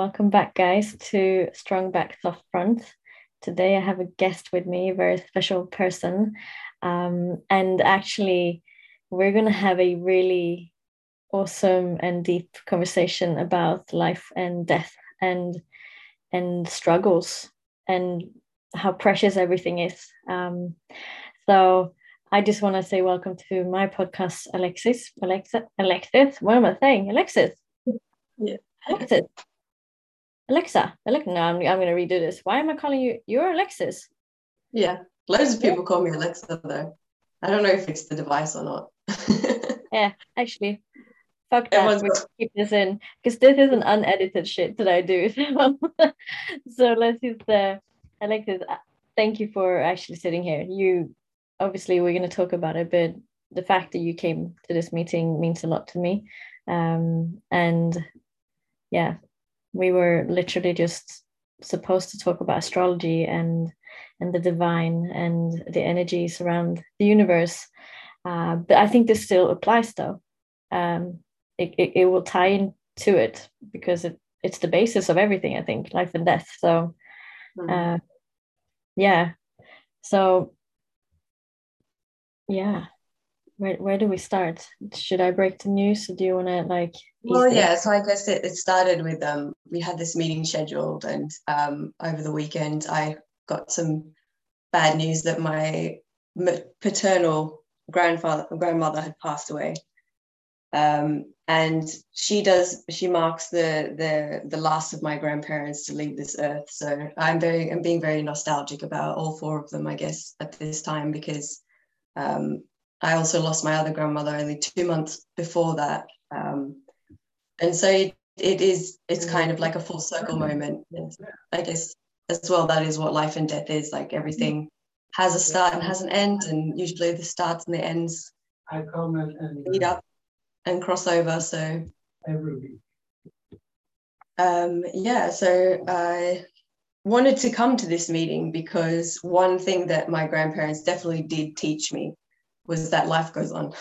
welcome back, guys, to Strong Back Soft Front. Today I have a guest with me, a very special person. Um, and actually, we're going to have a really awesome and deep conversation about life and death and and struggles and how precious everything is. Um, so I just want to say welcome to my podcast, Alexis. Alexa, Alexis, what am I saying? Alexis. Yeah. Alexis. Alexa. Alexa. No, I'm, I'm going to redo this. Why am I calling you? You're Alexis. Yeah. Loads of people call me Alexa, though. I don't know if it's the device or not. yeah, actually. Fuck that. We keep this in because this is an unedited shit that I do. So, so let's use the Alexis. Uh, thank you for actually sitting here. You obviously we're going to talk about it, but the fact that you came to this meeting means a lot to me. Um, and yeah, we were literally just supposed to talk about astrology and and the divine and the energies around the universe. Uh, but I think this still applies though. Um, it, it, it will tie into it because it, it's the basis of everything, I think, life and death. So, mm-hmm. uh, yeah. So yeah where, where do we start? Should i break the news or do you want to like well yeah so i guess it, it started with um we had this meeting scheduled and um over the weekend i got some bad news that my paternal grandfather grandmother had passed away. Um, and she does she marks the the the last of my grandparents to leave this earth. So i'm very i'm being very nostalgic about all four of them i guess at this time because um, I also lost my other grandmother only two months before that. Um, and so it, it is, it's kind of like a full circle moment. And I guess as well, that is what life and death is like everything has a start and has an end. And usually the starts and the ends meet up and cross over. So, um, yeah, so I wanted to come to this meeting because one thing that my grandparents definitely did teach me was that life goes on.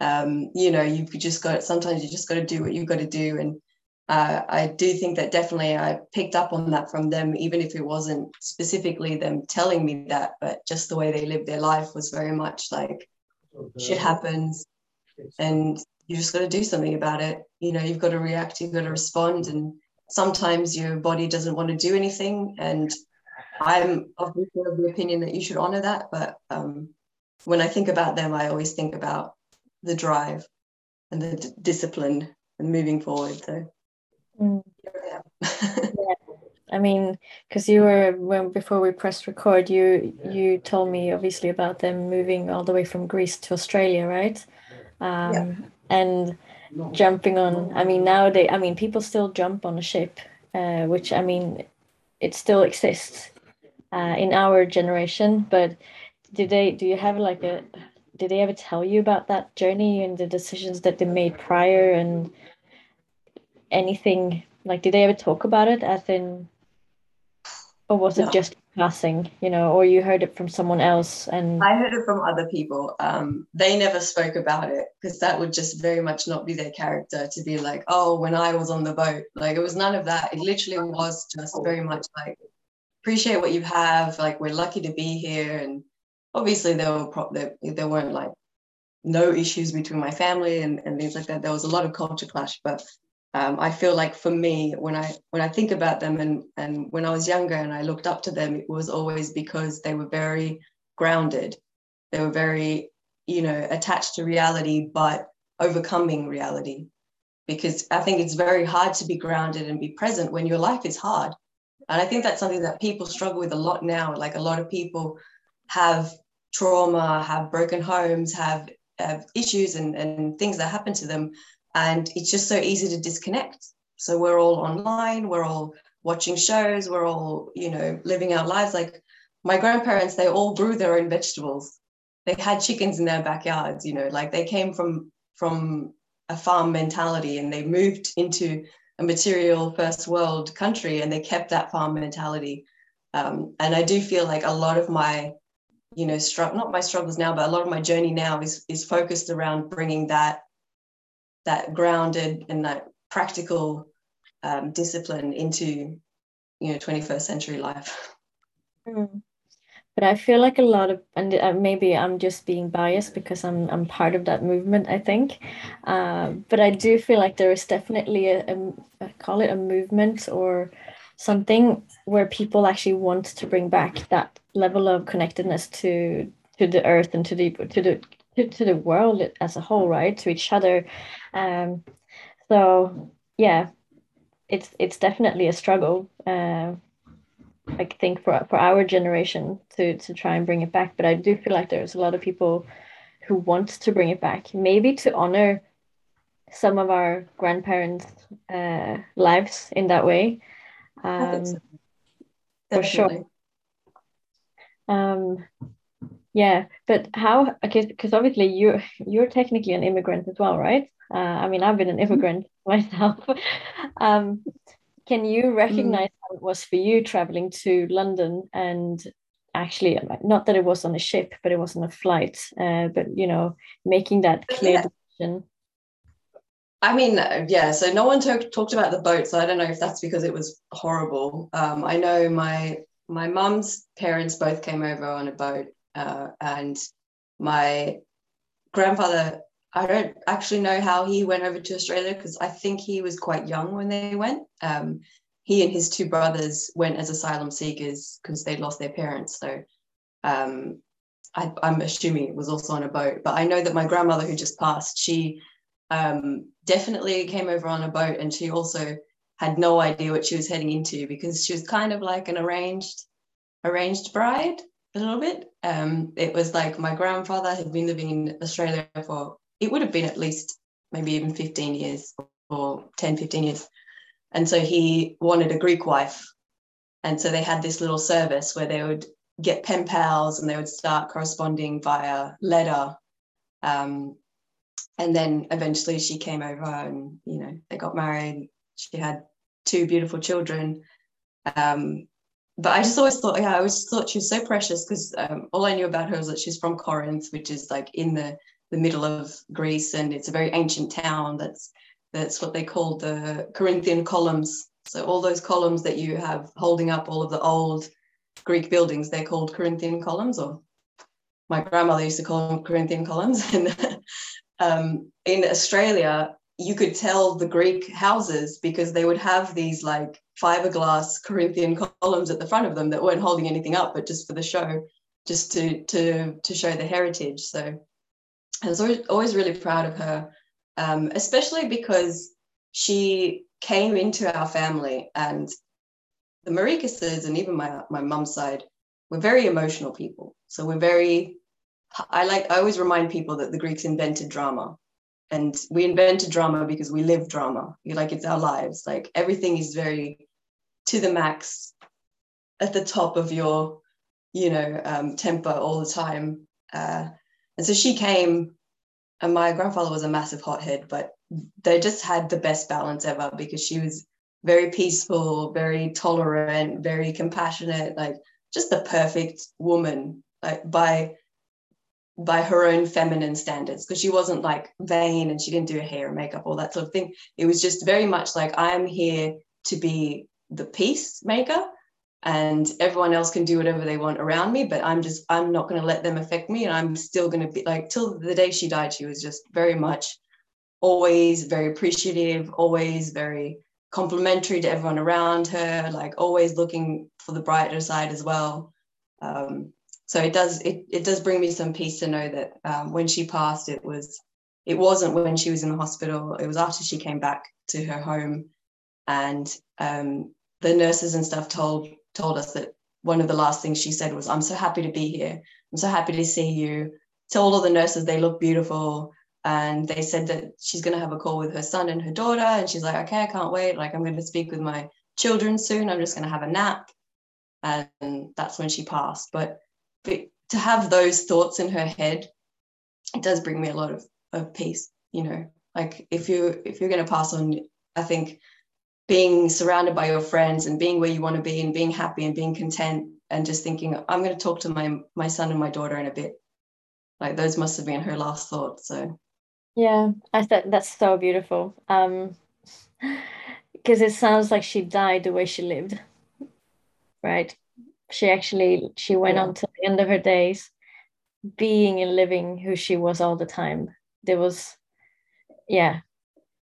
Um, you know, you've just got sometimes you just got to do what you've got to do. And uh, I do think that definitely I picked up on that from them, even if it wasn't specifically them telling me that, but just the way they lived their life was very much like shit happens and you just got to do something about it. You know, you've got to react, you've got to respond. And sometimes your body doesn't want to do anything and i'm of the opinion that you should honor that but um, when i think about them i always think about the drive and the d- discipline and moving forward so mm. yeah. I mean, because you were when before we pressed record, you you told me obviously about them moving all the way from Greece to Australia, right? Um, yeah. And jumping on i mean nowadays i mean people still jump on a ship uh, which i mean it still exists uh, in our generation but did they do you have like a did they ever tell you about that journey and the decisions that they made prior and anything? Like did they ever talk about it as in or was no. it just passing you know or you heard it from someone else and i heard it from other people. Um, they never spoke about it because that would just very much not be their character to be like oh when i was on the boat. Like it was none of that. It literally was just very much like appreciate what you have. Like we're lucky to be here and obviously there were pro- there, there weren't like no issues between my family and, and things like that there was a lot of culture clash but um, I feel like for me, when I when I think about them and and when I was younger and I looked up to them, it was always because they were very grounded. They were very, you know, attached to reality, but overcoming reality. Because I think it's very hard to be grounded and be present when your life is hard. And I think that's something that people struggle with a lot now. Like a lot of people have trauma, have broken homes, have, have issues and, and things that happen to them. And it's just so easy to disconnect. So we're all online we're all watching shows we're all you know living our lives. Like my grandparents they all grew their own vegetables. They had chickens in their backyards you know like they came from from a farm mentality and they moved into a material first world country and they kept that farm mentality. Um, and i do feel like a lot of my you know str- not my struggles now but a lot of my journey now is is focused around bringing that that grounded and that practical um, discipline into you know 21st century life mm. but i feel like a lot of and uh, maybe i'm just being biased because i'm i'm part of that movement i think uh, but i do feel like there is definitely a, a, a call it a movement or something where people actually want to bring back that level of connectedness to to the earth and to the to the to, to the world as a whole right? To each other. Um so yeah it's it's definitely a struggle uh i think for for our generation to to try and bring it back. But i do feel like there's a lot of people who want to bring it back maybe to honor some of our grandparents uh lives in that way um so. for sure um yeah, but how? Okay, because obviously you're you're technically an immigrant as well, right? Uh, I mean, I've been an mm-hmm. immigrant myself. um, can you mm. recognize mm. how it was for you traveling to London and actually not that it was on a ship, but it was on a flight, uh, but you know, making that clear yeah. decision? I mean, yeah. So no one talk, talked about the boat, so I don't know if that's because it was horrible. Um, I know my my mum's parents both came over on a boat, uh, and my grandfather, I don't actually know how he went over to Australia because I think he was quite young when they went. Um, he and his two brothers went as asylum seekers because they'd lost their parents. So um, I, am assuming it was also on a boat. But I know that my grandmother, who just passed, she um, definitely came over on a boat and she also had no idea what she was heading into because she was kind of like an arranged arranged bride a little bit. Um, it was like my grandfather had been living in Australia for, it would have been at least maybe even 15 years or 10, 15 years. And so he wanted a Greek wife. And so they had this little service where they would get pen pals and they would start corresponding via letter. Um, and then eventually she came over and, you know, they got married. She had two beautiful children. Um, but I just always thought, yeah, I always thought she was so precious because um, all I knew about her was that she's from Corinth, which is like in the the middle of Greece, and it's a very ancient town. That's that's what they call the Corinthian columns. So all those columns that you have holding up all of the old Greek buildings, they're called Corinthian columns, or my grandmother used to call them Corinthian columns. And um, in Australia, you could tell the Greek houses because they would have these like fiberglass Corinthian columns at the front of them that weren't holding anything up, but just for the show, just to to to show the heritage. So I was always, really proud of her, um, especially because she came into our family and the Maricases and even my my mum's side were very emotional people. So we're very I like I always remind people that the Greeks invented drama. And we invented drama because we live drama. You like it's our lives. Like everything is very to the max at the top of your you know um, temper all the time. Uh, and so she came and my grandfather was a massive hothead but they just had the best balance ever because she was very peaceful very tolerant very compassionate like just the perfect woman like by by her own feminine standards because she wasn't like vain and she didn't do her hair and makeup all that sort of thing. It was just very much like i'm here to be the peacemaker and everyone else can do whatever they want around me but i'm just i'm not going to let them affect me and i'm still going to be like till the day she died she was just very much always very appreciative always very complimentary to everyone around her like always looking for the brighter side as well. Um, so it does it, it does bring me some peace to know that um, when she passed it was it wasn't when she was in the hospital. It was after she came back to her home. And um, the nurses and stuff told told us that one of the last things she said was i'm so happy to be here. I'm so happy to see you. Tell all of the nurses they look beautiful. And they said that she's going to have a call with her son and her daughter. And she's like okay i can't wait. Like i'm going to speak with my children soon. I'm just going to have a nap. And that's when she passed. But but to have those thoughts in her head it does bring me a lot of, of peace you know? Like if you if you're going to pass on i think being surrounded by your friends and being where you want to be and being happy and being content and just thinking i'm going to talk to my my son and my daughter in a bit. Like those must have been her last thoughts so. Yeah i thought that's so beautiful. Um because it sounds like she died the way she lived. Right she actually she went yeah. on to the end of her days being and living who she was all the time. There was yeah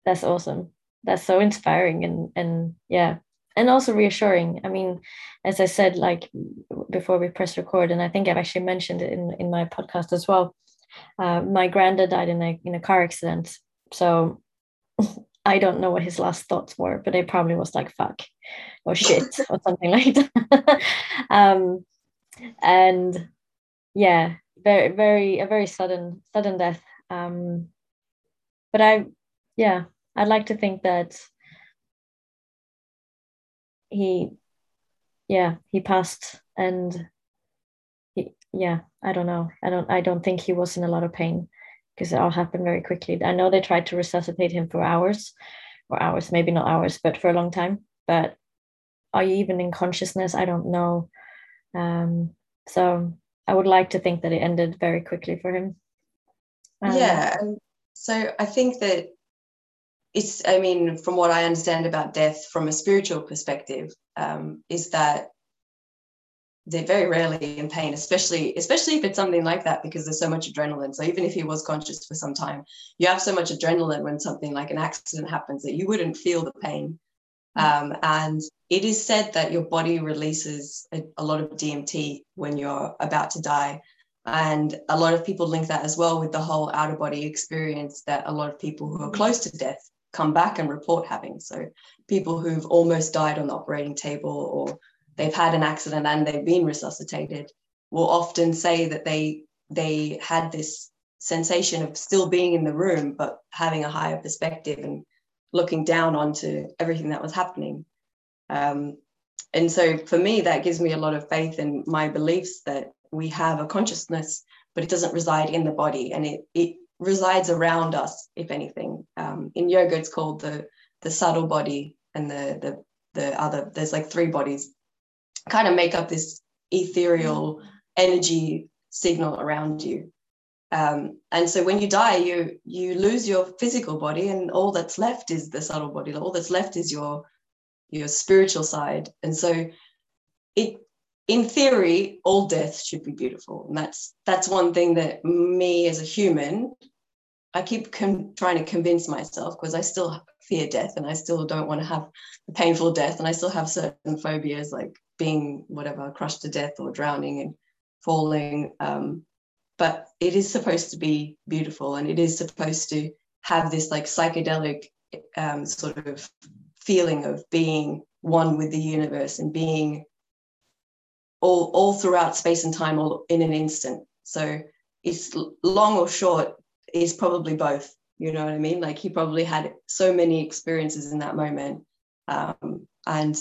that's awesome. That's so inspiring and and yeah. And also reassuring. I mean as i said like before we press record and i think i've actually mentioned it in in my podcast as well uh, my granddad died in a in a car accident. So I don't know what his last thoughts were, but it probably was like fuck or shit or something like that. um, and yeah, very, very, a very sudden, sudden death. Um, but I, yeah, I'd like to think that he, yeah, he passed and he, yeah, I don't know. I don't, I don't think he was in a lot of pain because it all happened very quickly. I know they tried to resuscitate him for hours, or hours, maybe not hours, but for a long time. But are you even in consciousness? I don't know. Um, so I would like to think that it ended very quickly for him. Um, yeah. So I think that it's, I mean, from what I understand about death from a spiritual perspective, um, is that they're very rarely in pain, especially especially if it's something like that, because there's so much adrenaline. So even if he was conscious for some time, you have so much adrenaline when something like an accident happens that you wouldn't feel the pain. Mm. Um, and it is said that your body releases a, a lot of DMT when you're about to die. And a lot of people link that as well with the whole outer body experience that a lot of people who are close to death come back and report having. So people who've almost died on the operating table or they've had an accident and they've been resuscitated will often say that they they had this sensation of still being in the room but having a higher perspective and looking down onto everything that was happening. Um, and so for me that gives me a lot of faith in my beliefs that we have a consciousness but it doesn't reside in the body and it, it resides around us if anything. Um, in yoga it's called the the subtle body and the the the other there's like three bodies kind of make up this ethereal energy signal around you. Um, and so when you die, you you lose your physical body, and all that's left is the subtle body. All that's left is your your spiritual side. And so, it in theory, all death should be beautiful, and that's that's one thing that me as a human, I keep com- trying to convince myself because I still fear death, and I still don't want to have a painful death, and I still have certain phobias like being whatever crushed to death or drowning and falling um, but it is supposed to be beautiful and it is supposed to have this like psychedelic um, sort of feeling of being one with the universe and being all, all throughout space and time all in an instant. So it's long or short is probably both you know what i mean? Like he probably had so many experiences in that moment um, and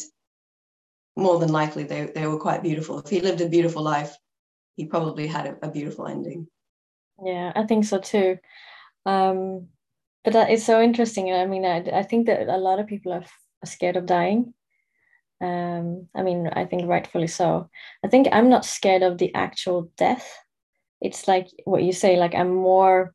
more than likely they, they were quite beautiful. If he lived a beautiful life, he probably had a, a beautiful ending. Yeah, I think so too. Um, but that is so interesting. I mean, I, I think that a lot of people are, are scared of dying. Um, I mean, I think rightfully so. I think I'm not scared of the actual death. It's like what you say, like I'm more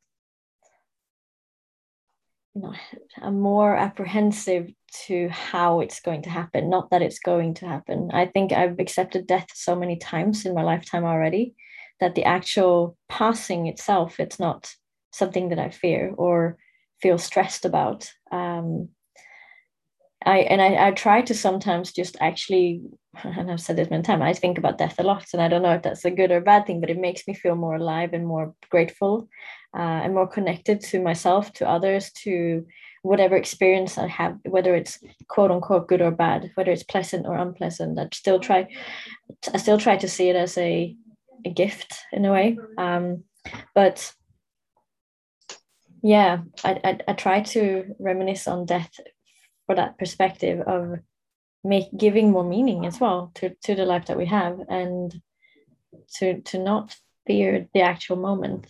you know, I'm more apprehensive to how it's going to happen, not that it's going to happen. I think I've accepted death so many times in my lifetime already that the actual passing itself, it's not something that I fear or feel stressed about. Um, I and I, I try to sometimes just actually, and I've said this many times, I think about death a lot, and I don't know if that's a good or bad thing, but it makes me feel more alive and more grateful uh, and more connected to myself, to others, to whatever experience I have, whether it's quote unquote good or bad, whether it's pleasant or unpleasant. I still try, I still try to see it as a, a gift in a way. Um, but yeah, I, I, I try to reminisce on death for that perspective of make giving more meaning as well to, to the life that we have and to to not fear the actual moment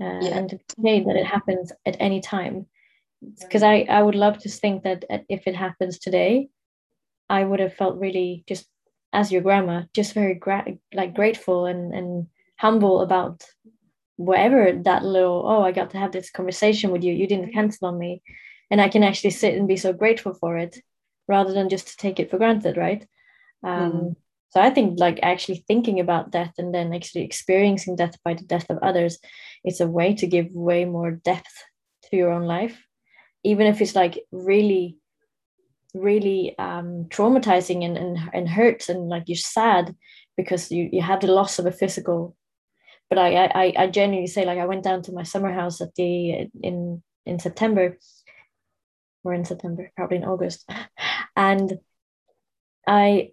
uh, yeah. and to say that it happens at any time because I, I would love to think that if it happens today i would have felt really just as your grandma just very gra- like grateful and, and humble about whatever that little oh i got to have this conversation with you. You didn't cancel on me. And i can actually sit and be so grateful for it rather than just to take it for granted right? Um, mm. so i think like actually thinking about death and then actually experiencing death by the death of others it's a way to give way more depth to your own life even if it's like really really um, traumatizing and, and, and hurts and like you're sad because you, you had the loss of a physical. But I, I I genuinely say like I went down to my summer house at the in in September. Or in September probably in August. And I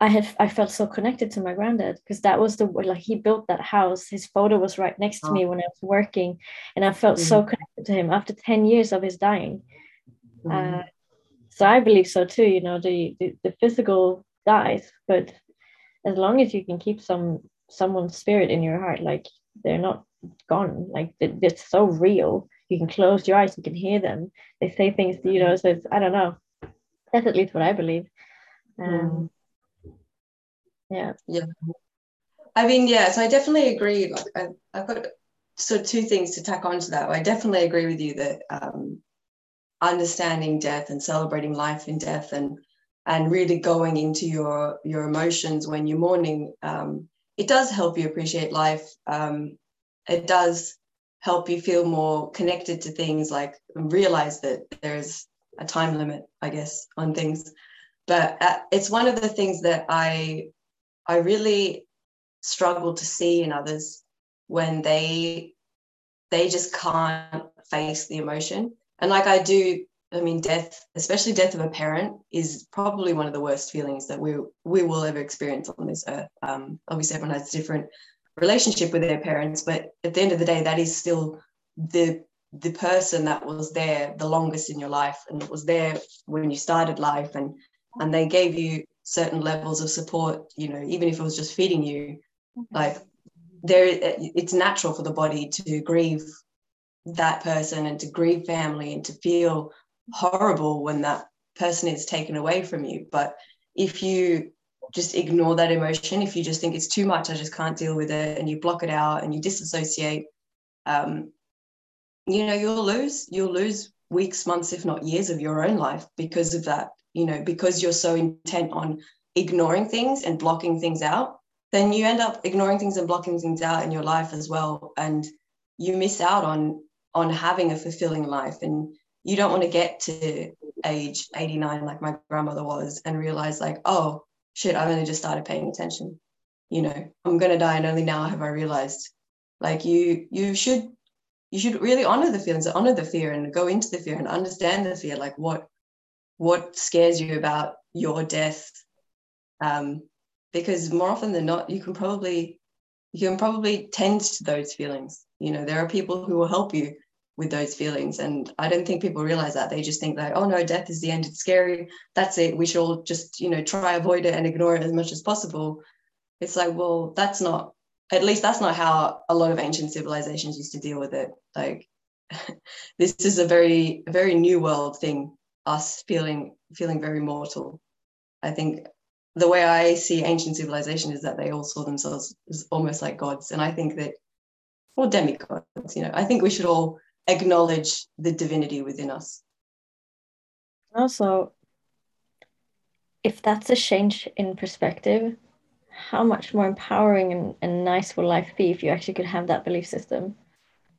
I had I felt so connected to my granddad because that was the like he built that house. His photo was right next to oh. me when I was working, and I felt mm-hmm. so connected to him after ten years of his dying. Mm-hmm. Uh, so I believe so too. You know, the, the the physical dies, but as long as you can keep some someone's spirit in your heart, like they're not gone. Like it's so real. You can close your eyes, you can hear them. They say things, you know. So it's, I don't know. That's at least what I believe. Um, mm yeah. Yeah. I mean yeah so i definitely agree like I, i've got so two things to tack on to that. I definitely agree with you that um, understanding death and celebrating life in death and and really going into your your emotions when you're mourning um, it does help you appreciate life. Um, it does help you feel more connected to things like realize that there's a time limit i guess on things. But uh, it's one of the things that i I really struggle to see in others when they they just can't face the emotion. And like I do, I mean, death, especially death of a parent, is probably one of the worst feelings that we we will ever experience on this earth. Um, obviously, everyone has a different relationship with their parents, but at the end of the day, that is still the the person that was there the longest in your life and was there when you started life and and they gave you certain levels of support you know even if it was just feeding you like there it's natural for the body to grieve that person and to grieve family and to feel horrible when that person is taken away from you. But if you just ignore that emotion if you just think it's too much i just can't deal with it and you block it out and you disassociate um, you know you'll lose you'll lose weeks months if not years of your own life because of that you know, because you're so intent on ignoring things and blocking things out, then you end up ignoring things and blocking things out in your life as well. And you miss out on on having a fulfilling life. And you don't want to get to age 89 like my grandmother was and realize like, oh shit, I've only just started paying attention. You know, I'm gonna die and only now have I realized. Like you you should you should really honor the feelings, honor the fear and go into the fear and understand the fear, like what what scares you about your death? Um, because more often than not you can probably you can probably tend to those feelings. You know there are people who will help you with those feelings and i don't think people realize that. They just think like oh no death is the end. It's scary. That's it. We should all just you know try avoid it and ignore it as much as possible. It's like well that's not at least that's not how a lot of ancient civilizations used to deal with it. Like this is a very very new world thing us feeling feeling very mortal. I think the way I see ancient civilization is that they all saw themselves as almost like gods, and I think that, or demigods, you know, I think we should all acknowledge the divinity within us. Also, if that's a change in perspective, how much more empowering and, and nice will life be if you actually could have that belief system?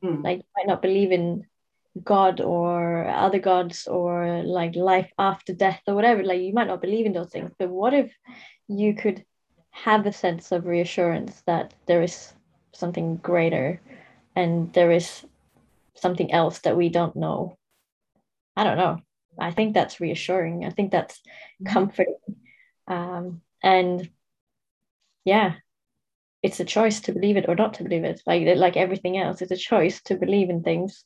Mm. Like you might not believe in God or other gods or like life after death or whatever. Like you might not believe in those things, but what if you could have a sense of reassurance that there is something greater and there is something else that we don't know? I don't know. I think that's reassuring. I think that's mm-hmm. comforting. Um, and yeah, it's a choice to believe it or not to believe it. Like like everything else, it's a choice to believe in things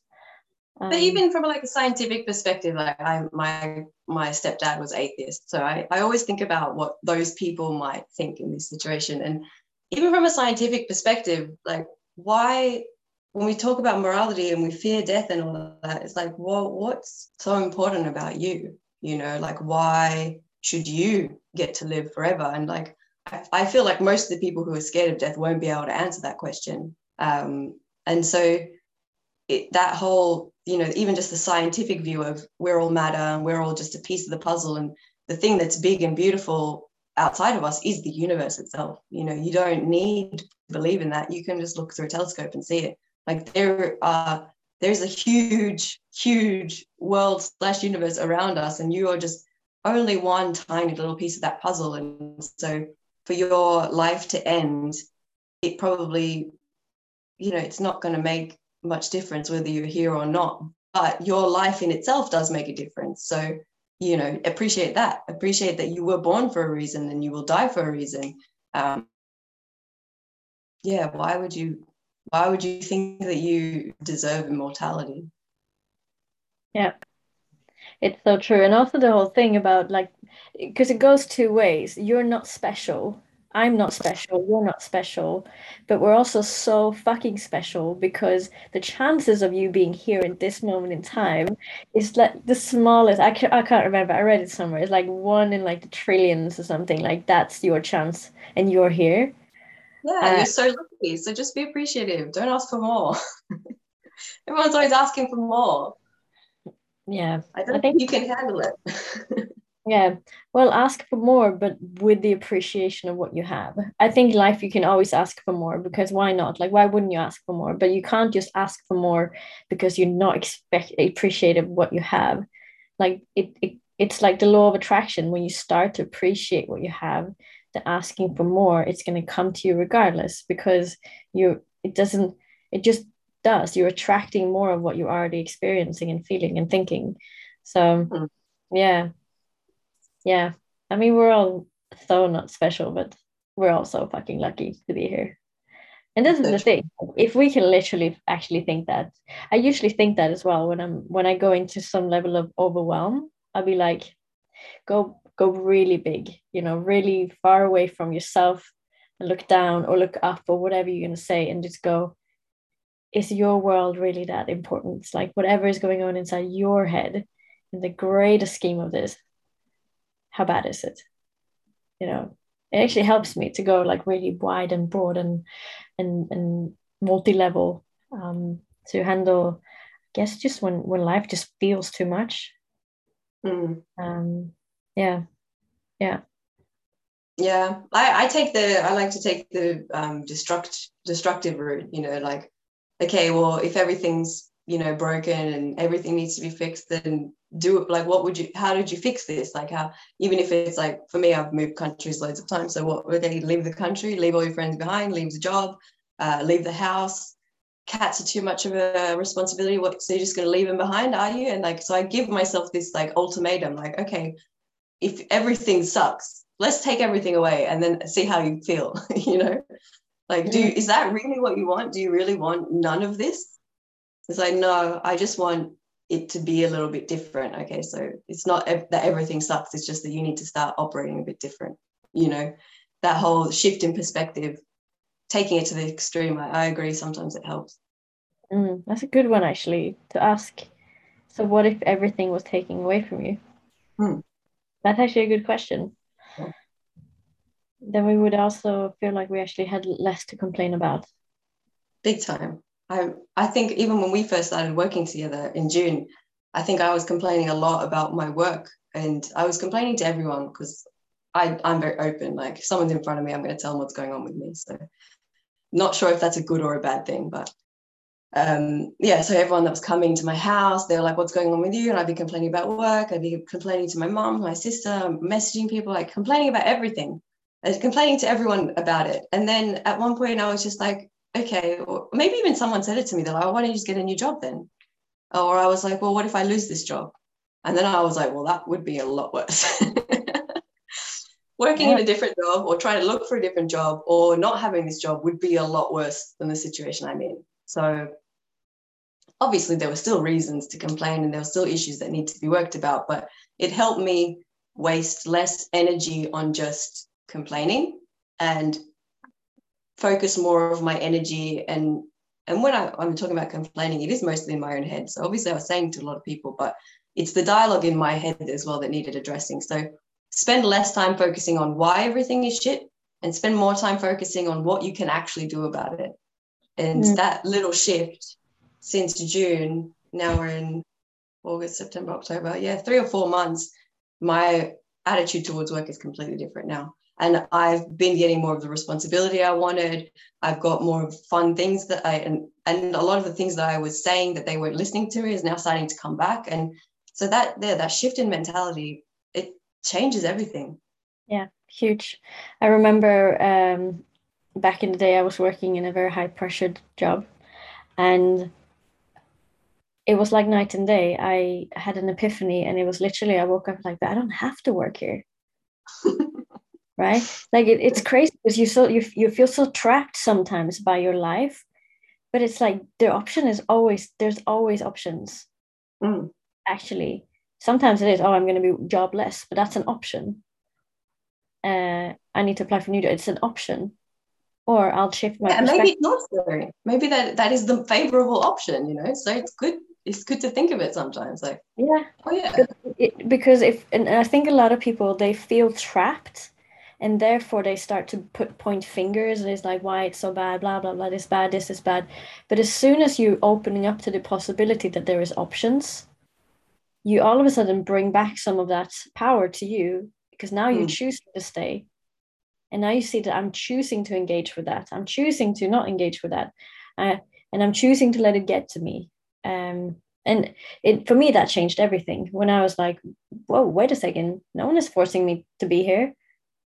but um, even from like a scientific perspective, like I my my stepdad was atheist, so I, I always think about what those people might think in this situation. And even from a scientific perspective, like why when we talk about morality and we fear death and all of that, it's like, well, what's so important about you? You know, like why should you get to live forever? And like I, I feel like most of the people who are scared of death won't be able to answer that question. Um, and so it, that whole you know even just the scientific view of we're all matter and we're all just a piece of the puzzle and the thing that's big and beautiful outside of us is the universe itself. You know you don't need to believe in that. You can just look through a telescope and see it. Like there are there's a huge huge world slash universe around us and you are just only one tiny little piece of that puzzle. And so for your life to end it probably you know it's not going to make much difference whether you're here or not but your life in itself does make a difference. So you know appreciate that. Appreciate that you were born for a reason and you will die for a reason. Um, yeah why would you why would you think that you deserve immortality? Yeah. It's so true. And also the whole thing about like because it goes two ways. You're not special I'm not special, you're not special, but we're also so fucking special because the chances of you being here in this moment in time is like the smallest. I can't, I can't remember. I read it somewhere. It's like one in like the trillions or something. Like that's your chance, and you're here. Yeah, uh, you're so lucky. So just be appreciative. Don't ask for more. Everyone's always asking for more. Yeah, I don't I think you can handle it. Yeah, well, ask for more, but with the appreciation of what you have. I think life you can always ask for more because why not? Like, why wouldn't you ask for more? But you can't just ask for more because you're not expect appreciative of what you have. Like it, it, it's like the law of attraction. When you start to appreciate what you have, the asking for more, it's going to come to you regardless because you. It doesn't. It just does. You're attracting more of what you're already experiencing and feeling and thinking. So, mm. yeah yeah, I mean, we're all so not special, but we're all so fucking lucky to be here. And this is the thing. If we can literally actually think that, I usually think that as well when I'm when I go into some level of overwhelm, I'll be like, go go really big, you know, really far away from yourself and look down or look up or whatever you're gonna say and just go, is your world really that important? It's like whatever is going on inside your head in the greater scheme of this, how bad is it? You know it actually helps me to go like really wide and broad and and and multi-level um, to handle i guess just when when life just feels too much. Mm. um yeah. Yeah. Yeah. I, I take the i like to take the um destruct destructive route you know like okay well if everything's you know broken and everything needs to be fixed then do it like what would you how did you fix this? Like how even if it's like for me i've moved countries loads of times so what okay leave the country leave all your friends behind leave the job uh, leave the house? Cats are too much of a responsibility what so you're just going to leave them behind are you? And like so i give myself this like ultimatum like okay if everything sucks let's take everything away and then see how you feel you know? Like do is that really what you want? Do you really want none of this? It's like, no, I just want it to be a little bit different. Okay, so it's not that everything sucks. It's just that you need to start operating a bit different. You know, that whole shift in perspective, taking it to the extreme. I, I agree. Sometimes it helps. Mm, that's a good one, actually, to ask. So, what if everything was taken away from you? Hmm. That's actually a good question. Yeah. Then we would also feel like we actually had less to complain about. Big time. I, I think even when we first started working together in June, I think I was complaining a lot about my work and I was complaining to everyone because I, I'm very open. Like if someone's in front of me, I'm going to tell them what's going on with me. So not sure if that's a good or a bad thing, but um, yeah, so everyone that was coming to my house, they were like, what's going on with you? And I'd be complaining about work. I'd be complaining to my mom, my sister, messaging people, like complaining about everything, and complaining to everyone about it. And then at one point I was just like, okay, or maybe even someone said it to me, they're like, oh, why don't you just get a new job then? Or I was like, well, what if I lose this job? And then I was like, well, that would be a lot worse. Working yeah. in a different job or trying to look for a different job or not having this job would be a lot worse than the situation I'm in. So obviously there were still reasons to complain and there were still issues that need to be worked about, but it helped me waste less energy on just complaining and focus more of my energy and and when I, I'm talking about complaining, it is mostly in my own head. So obviously I was saying to a lot of people, but it's the dialogue in my head as well that needed addressing. So spend less time focusing on why everything is shit and spend more time focusing on what you can actually do about it. And mm. that little shift since June. Now we're in August, September, October. Yeah, three or four months. My attitude towards work is completely different now. And I've been getting more of the responsibility I wanted. I've got more fun things that I and and a lot of the things that I was saying that they weren't listening to is now starting to come back. And so that there, that shift in mentality, it changes everything. Yeah, huge. I remember um, back in the day, I was working in a very high pressured job, and it was like night and day. I had an epiphany, and it was literally I woke up like, I don't have to work here. right? Like it, it's crazy because you so you, you feel so trapped sometimes by your life but it's like the option is always there's always options. Mm. actually sometimes it is oh i'm going to be jobless but that's an option. Uh, i need to apply for new job it's an option. Or i'll shift my yeah, maybe not maybe that that is the favorable option you know? So it's good it's good to think of it sometimes like yeah. oh yeah. It, because if and i think a lot of people they feel trapped and therefore they start to put point fingers and it's like why it's so bad blah blah blah this bad this is bad. But as soon as you opening up to the possibility that there is options you all of a sudden bring back some of that power to you because now mm. you choose to stay. And now you see that i'm choosing to engage with that. I'm choosing to not engage with that. Uh, and i'm choosing to let it get to me. Um, and it for me that changed everything. When i was like whoa wait a second. No one is forcing me to be here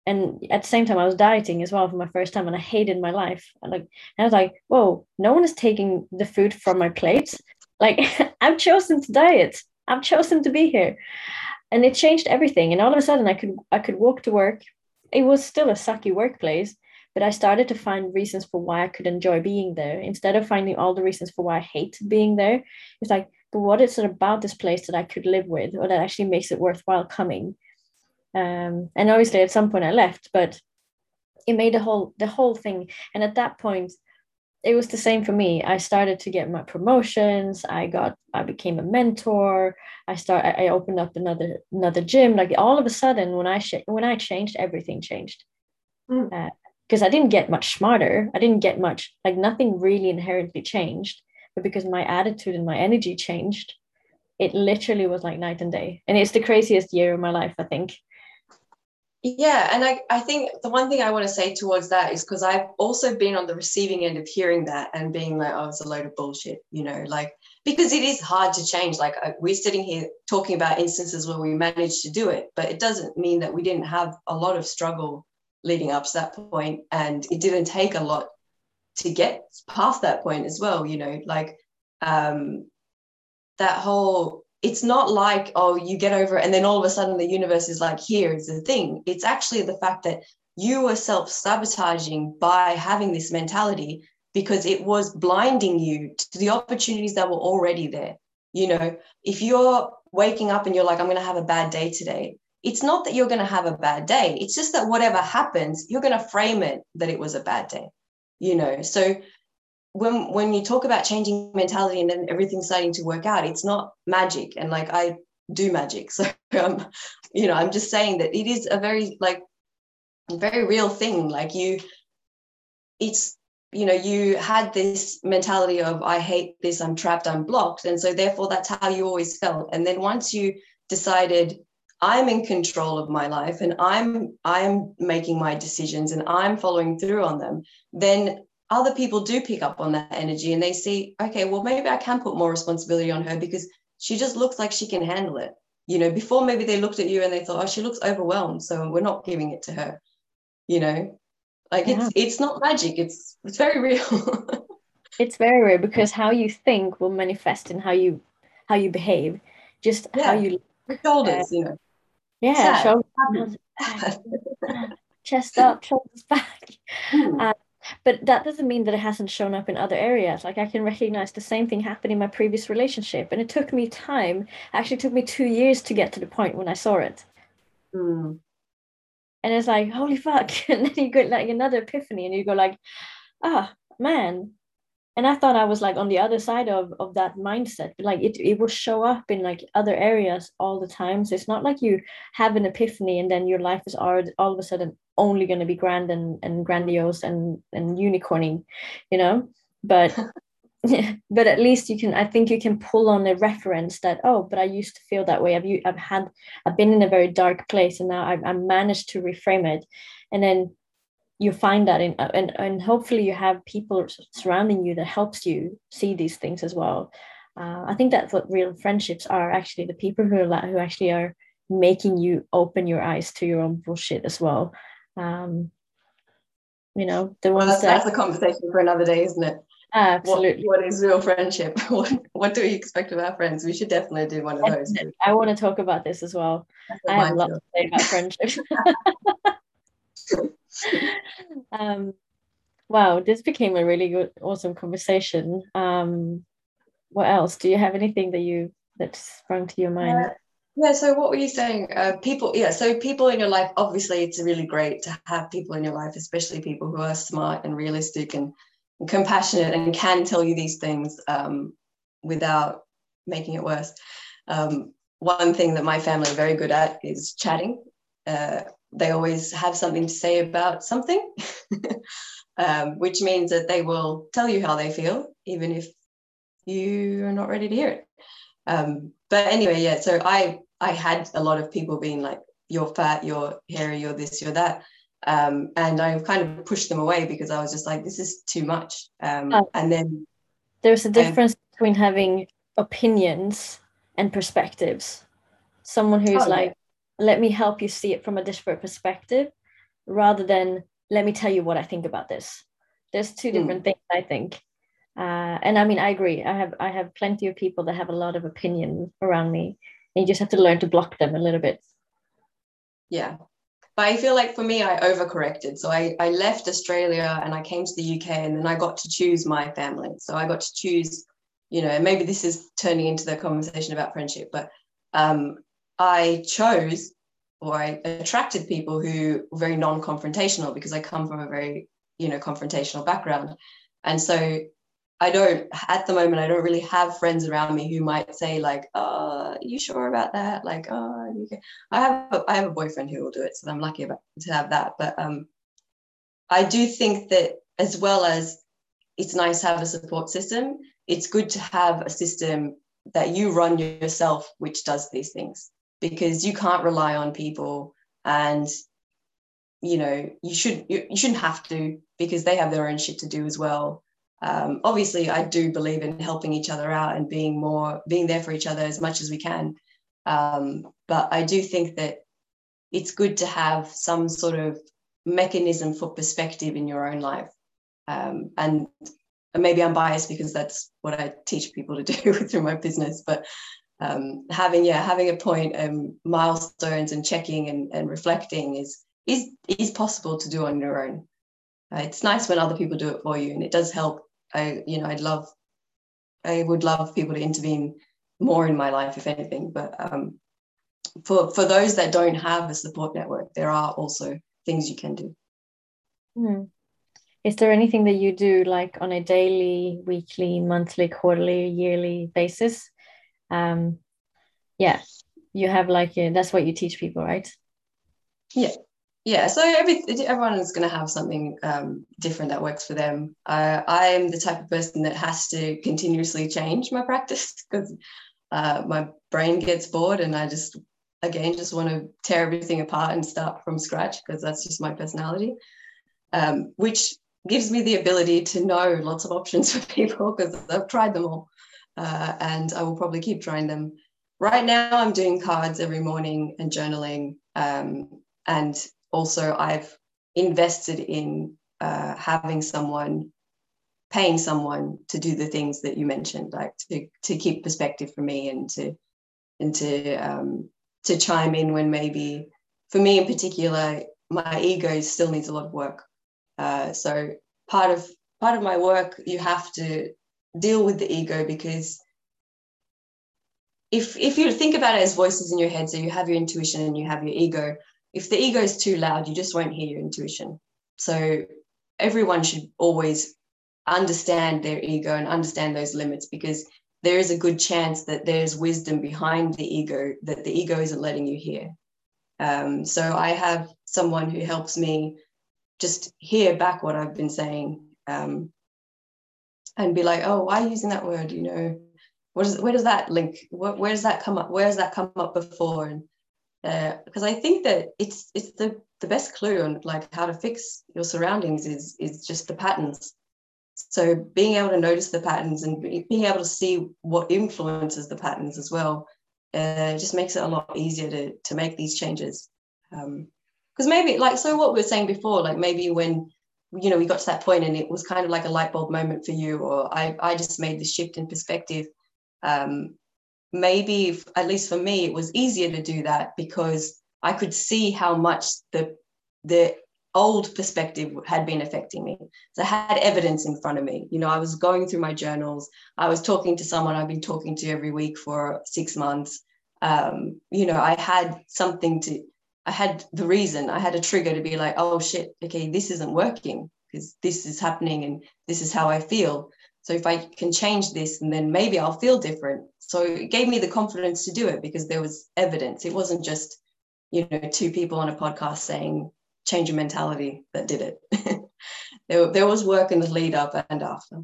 and at the same time i was dieting as well for my first time and i hated my life. Like i was like whoa no one is taking the food from my plate like i've chosen to diet. I've chosen to be here. And it changed everything. And all of a sudden i could i could walk to work. It was still a sucky workplace but i started to find reasons for why i could enjoy being there. Instead of finding all the reasons for why i hate being there it's like but what is it about this place that i could live with or that actually makes it worthwhile coming um, and obviously at some point I left, but it made the whole the whole thing. And at that point, it was the same for me. I started to get my promotions. I got I became a mentor. I start I opened up another another gym. Like all of a sudden, when I sh- when I changed, everything changed. Mm. Uh, because I didn't get much smarter. I didn't get much like nothing really inherently changed, but because my attitude and my energy changed, it literally was like night and day. And it's the craziest year of my life, I think yeah and I, I think the one thing i want to say towards that is because i've also been on the receiving end of hearing that and being like oh it's a load of bullshit you know like because it is hard to change like we're sitting here talking about instances where we managed to do it but it doesn't mean that we didn't have a lot of struggle leading up to that point and it didn't take a lot to get past that point as well you know like um that whole it's not like oh you get over it and then all of a sudden the universe is like here is the thing. It's actually the fact that you were self-sabotaging by having this mentality because it was blinding you to the opportunities that were already there. You know if you're waking up and you're like i'm going to have a bad day today it's not that you're going to have a bad day. It's just that whatever happens you're going to frame it that it was a bad day you know? So when when you talk about changing mentality and then everything starting to work out, it's not magic. And like I do magic, so um, you know, I'm just saying that it is a very like very real thing. Like you, it's you know you had this mentality of i hate this. I'm trapped. I'm blocked. And so therefore that's how you always felt. And then once you decided i'm in control of my life and i'm i'm making my decisions and i'm following through on them then other people do pick up on that energy and they see, okay, well, maybe I can put more responsibility on her because she just looks like she can handle it. You know, before maybe they looked at you and they thought, oh, she looks overwhelmed, so we're not giving it to her. You know, like yeah. it's it's not magic. It's it's very real. it's very real because how you think will manifest in how you how you behave. Just yeah. how you shoulders, uh, you know. Yeah, shoulders, chest up, shoulders back. Mm. Uh, but that doesn't mean that it hasn't shown up in other areas. Like i can recognize the same thing happened in my previous relationship and it took me time. Actually took me two years to get to the point when i saw it. Mm. and it's like holy fuck. And then you get like another epiphany and you go like ah oh, man and i thought i was like on the other side of of that mindset. But like it, it will show up in like other areas all the time. So it's not like you have an epiphany and then your life is all, all of a sudden only going to be grand and, and grandiose and and unicorning you know? But but at least you can i think you can pull on a reference that oh but i used to feel that way. I've, I've had i've been in a very dark place and now i've, I've managed to reframe it. And then you find that in and, and hopefully you have people surrounding you that helps you see these things as well. Uh, i think that's what real friendships are actually the people who are who actually are making you open your eyes to your own bullshit as well. Um, you know the ones well, that's, that, that's a conversation for another day isn't it? Absolutely. what, what is real friendship? What, what do we expect of our friends? We should definitely do one of those. I want to talk about this as well. I have a lot to say about friendship um, wow this became a really good awesome conversation. Um, what else? Do you have anything that you that sprung to your mind? Uh, yeah so what were you saying? Uh, people yeah so people in your life obviously it's really great to have people in your life especially people who are smart and realistic and, and compassionate and can tell you these things um, without making it worse. Um, one thing that my family are very good at is chatting. Uh, they always have something to say about something um, which means that they will tell you how they feel even if you are not ready to hear it um, but anyway, yeah. So I I had a lot of people being like, "You're fat, you're hairy, you're this, you're that," um, and I kind of pushed them away because I was just like, "This is too much." Um, oh. And then there's a difference between having opinions and perspectives. Someone who's oh, like. "Let me help you see it from a different perspective," rather than "Let me tell you what I think about this." There's two hmm. different mm. things, I think uh, and I mean, I agree. I have I have plenty of people that have a lot of opinion around me, and you just have to learn to block them a little bit. Yeah, but I feel like for me, I overcorrected. So I I left Australia and I came to the UK, and then I got to choose my family. So I got to choose, you know, maybe this is turning into the conversation about friendship, but um, I chose or I attracted people who were very non-confrontational because I come from a very you know confrontational background, and so I don't at the moment I don't really have friends around me who might say like, "Oh, you sure about that?" Like, "Oh. I have a, I have a boyfriend who will do it, so I'm lucky about, to have that. But um, I do think that as well as it's nice to have a support system, it's good to have a system that you run yourself, which does these things because you can't rely on people and you know you should you, you shouldn't have to because they have their own shit to do as well. Um, obviously i do believe in helping each other out and being more being there for each other as much as we can. Um, but i do think that it's good to have some sort of mechanism for perspective in your own life. Um, and maybe i'm biased because that's what i teach people to do through my business but um, having yeah having a point and milestones and checking and, and reflecting is is is possible to do on your own uh, it's nice when other people do it for you and it does help I, you know, I'd love, I would love people to intervene more in my life, if anything. But um, for for those that don't have a support network, there are also things you can do. Mm. Is there anything that you do like on a daily, weekly, monthly, quarterly, yearly basis? Um, yeah, you have like a, that's what you teach people, right? Yeah, yeah so every everyone is going to have something um, different that works for them. Uh, i am the type of person that has to continuously change my practice because uh, my brain gets bored and i just again just want to tear everything apart and start from scratch because that's just my personality um, which gives me the ability to know lots of options for people because i've tried them all uh, and i will probably keep trying them. Right now i'm doing cards every morning and journaling um, and also I've invested in uh, having someone paying someone to do the things that you mentioned like to to keep perspective for me and to and to um, to chime in when maybe for me in particular my ego still needs a lot of work. Uh, so part of part of my work you have to deal with the ego because if if you think about it as voices in your head so you have your intuition and you have your ego if the ego is too loud, you just won't hear your intuition. So everyone should always understand their ego and understand those limits because there is a good chance that there's wisdom behind the ego that the ego isn't letting you hear. Um, so I have someone who helps me just hear back what I've been saying. Um, and be like, oh, why are you using that word? You know, what is where does that link? Where, where does that come up? Where has that come up before? And because uh, I think that it's it's the the best clue on like how to fix your surroundings is is just the patterns. So being able to notice the patterns and being able to see what influences the patterns as well, uh, just makes it a lot easier to to make these changes. Because um, maybe like so what we were saying before, like maybe when you know we got to that point and it was kind of like a light bulb moment for you, or I I just made the shift in perspective. Um, maybe if, at least for me it was easier to do that because I could see how much the the old perspective had been affecting me. So I had evidence in front of me. You know, I was going through my journals. I was talking to someone I've been talking to every week for six months. Um, you know, I had something to, I had the reason, I had a trigger to be like, oh shit, okay, this isn't working because this is happening and this is how I feel. So if I can change this and then maybe I'll feel different. So it gave me the confidence to do it because there was evidence. It wasn't just, you know, two people on a podcast saying, change your mentality that did it. there, there was work in the lead up and after.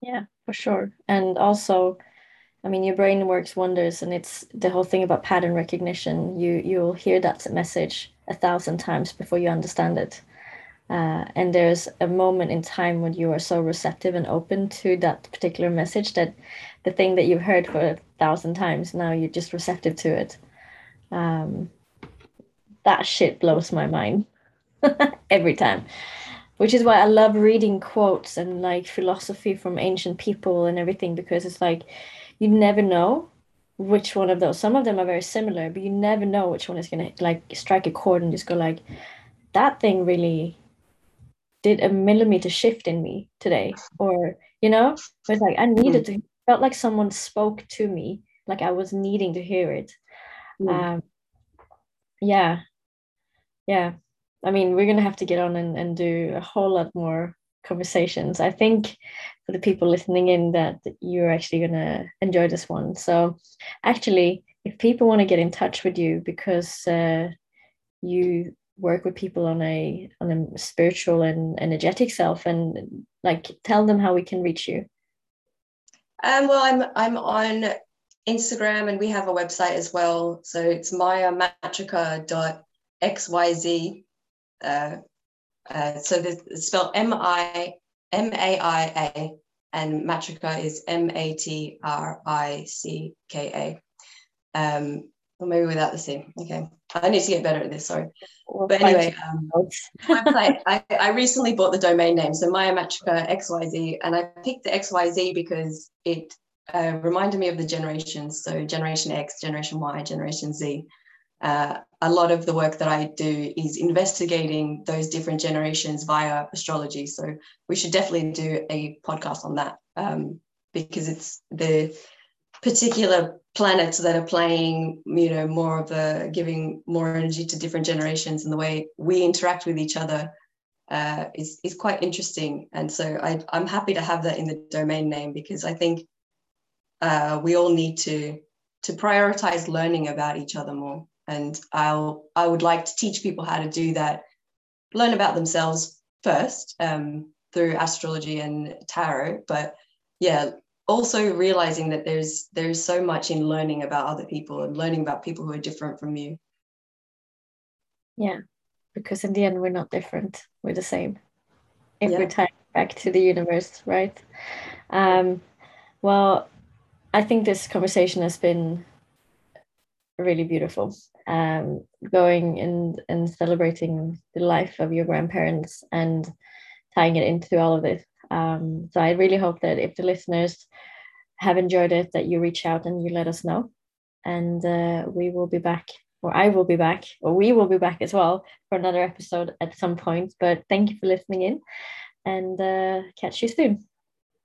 Yeah, for sure. And also, I mean, your brain works wonders, and it's the whole thing about pattern recognition. You you'll hear that message a thousand times before you understand it. Uh, and there's a moment in time when you are so receptive and open to that particular message that the thing that you've heard for a thousand times now you're just receptive to it. Um, that shit blows my mind every time which is why i love reading quotes and like philosophy from ancient people and everything because it's like you never know which one of those some of them are very similar but you never know which one is going to like strike a chord and just go like that thing really did a millimeter shift in me today or you know it's like i needed mm. to felt like someone spoke to me like i was needing to hear it mm. um yeah yeah i mean we're going to have to get on and, and do a whole lot more conversations. I think for the people listening in that you're actually going to enjoy this one. So actually if people want to get in touch with you because uh, you work with people on a on a spiritual and energetic self and like tell them how we can reach you. Um, well i'm i'm on instagram and we have a website as well. So it's mayaamatrika.com XYZ. Uh, uh, so it's spelled M I M A I A, and Matrika is M A T R I C K A. Um, or maybe without the C. Okay, I need to get better at this. Sorry, but anyway, um, website. I, I recently bought the domain name, so Maya Matrika XYZ, and I picked the XYZ because it uh, reminded me of the generations. So Generation X, Generation Y, Generation Z. Uh, a lot of the work that I do is investigating those different generations via astrology. So we should definitely do a podcast on that um, because it's the particular planets that are playing, you know, more of a giving more energy to different generations and the way we interact with each other uh, is, is quite interesting. And so I, I'm happy to have that in the domain name because I think uh, we all need to to prioritize learning about each other more and I'll I would like to teach people how to do that, learn about themselves first um, through astrology and tarot, but yeah, also realizing that there's there's so much in learning about other people and learning about people who are different from you. Yeah, because in the end we're not different; we're the same. If yeah. we tie back to the universe, right? Um, well, I think this conversation has been really beautiful um, going and, and celebrating the life of your grandparents and tying it into all of this. Um, so I really hope that if the listeners have enjoyed it, that you reach out and you let us know. And uh, we will be back, or I will be back, or we will be back as well for another episode at some point. But thank you for listening in and uh, catch you soon.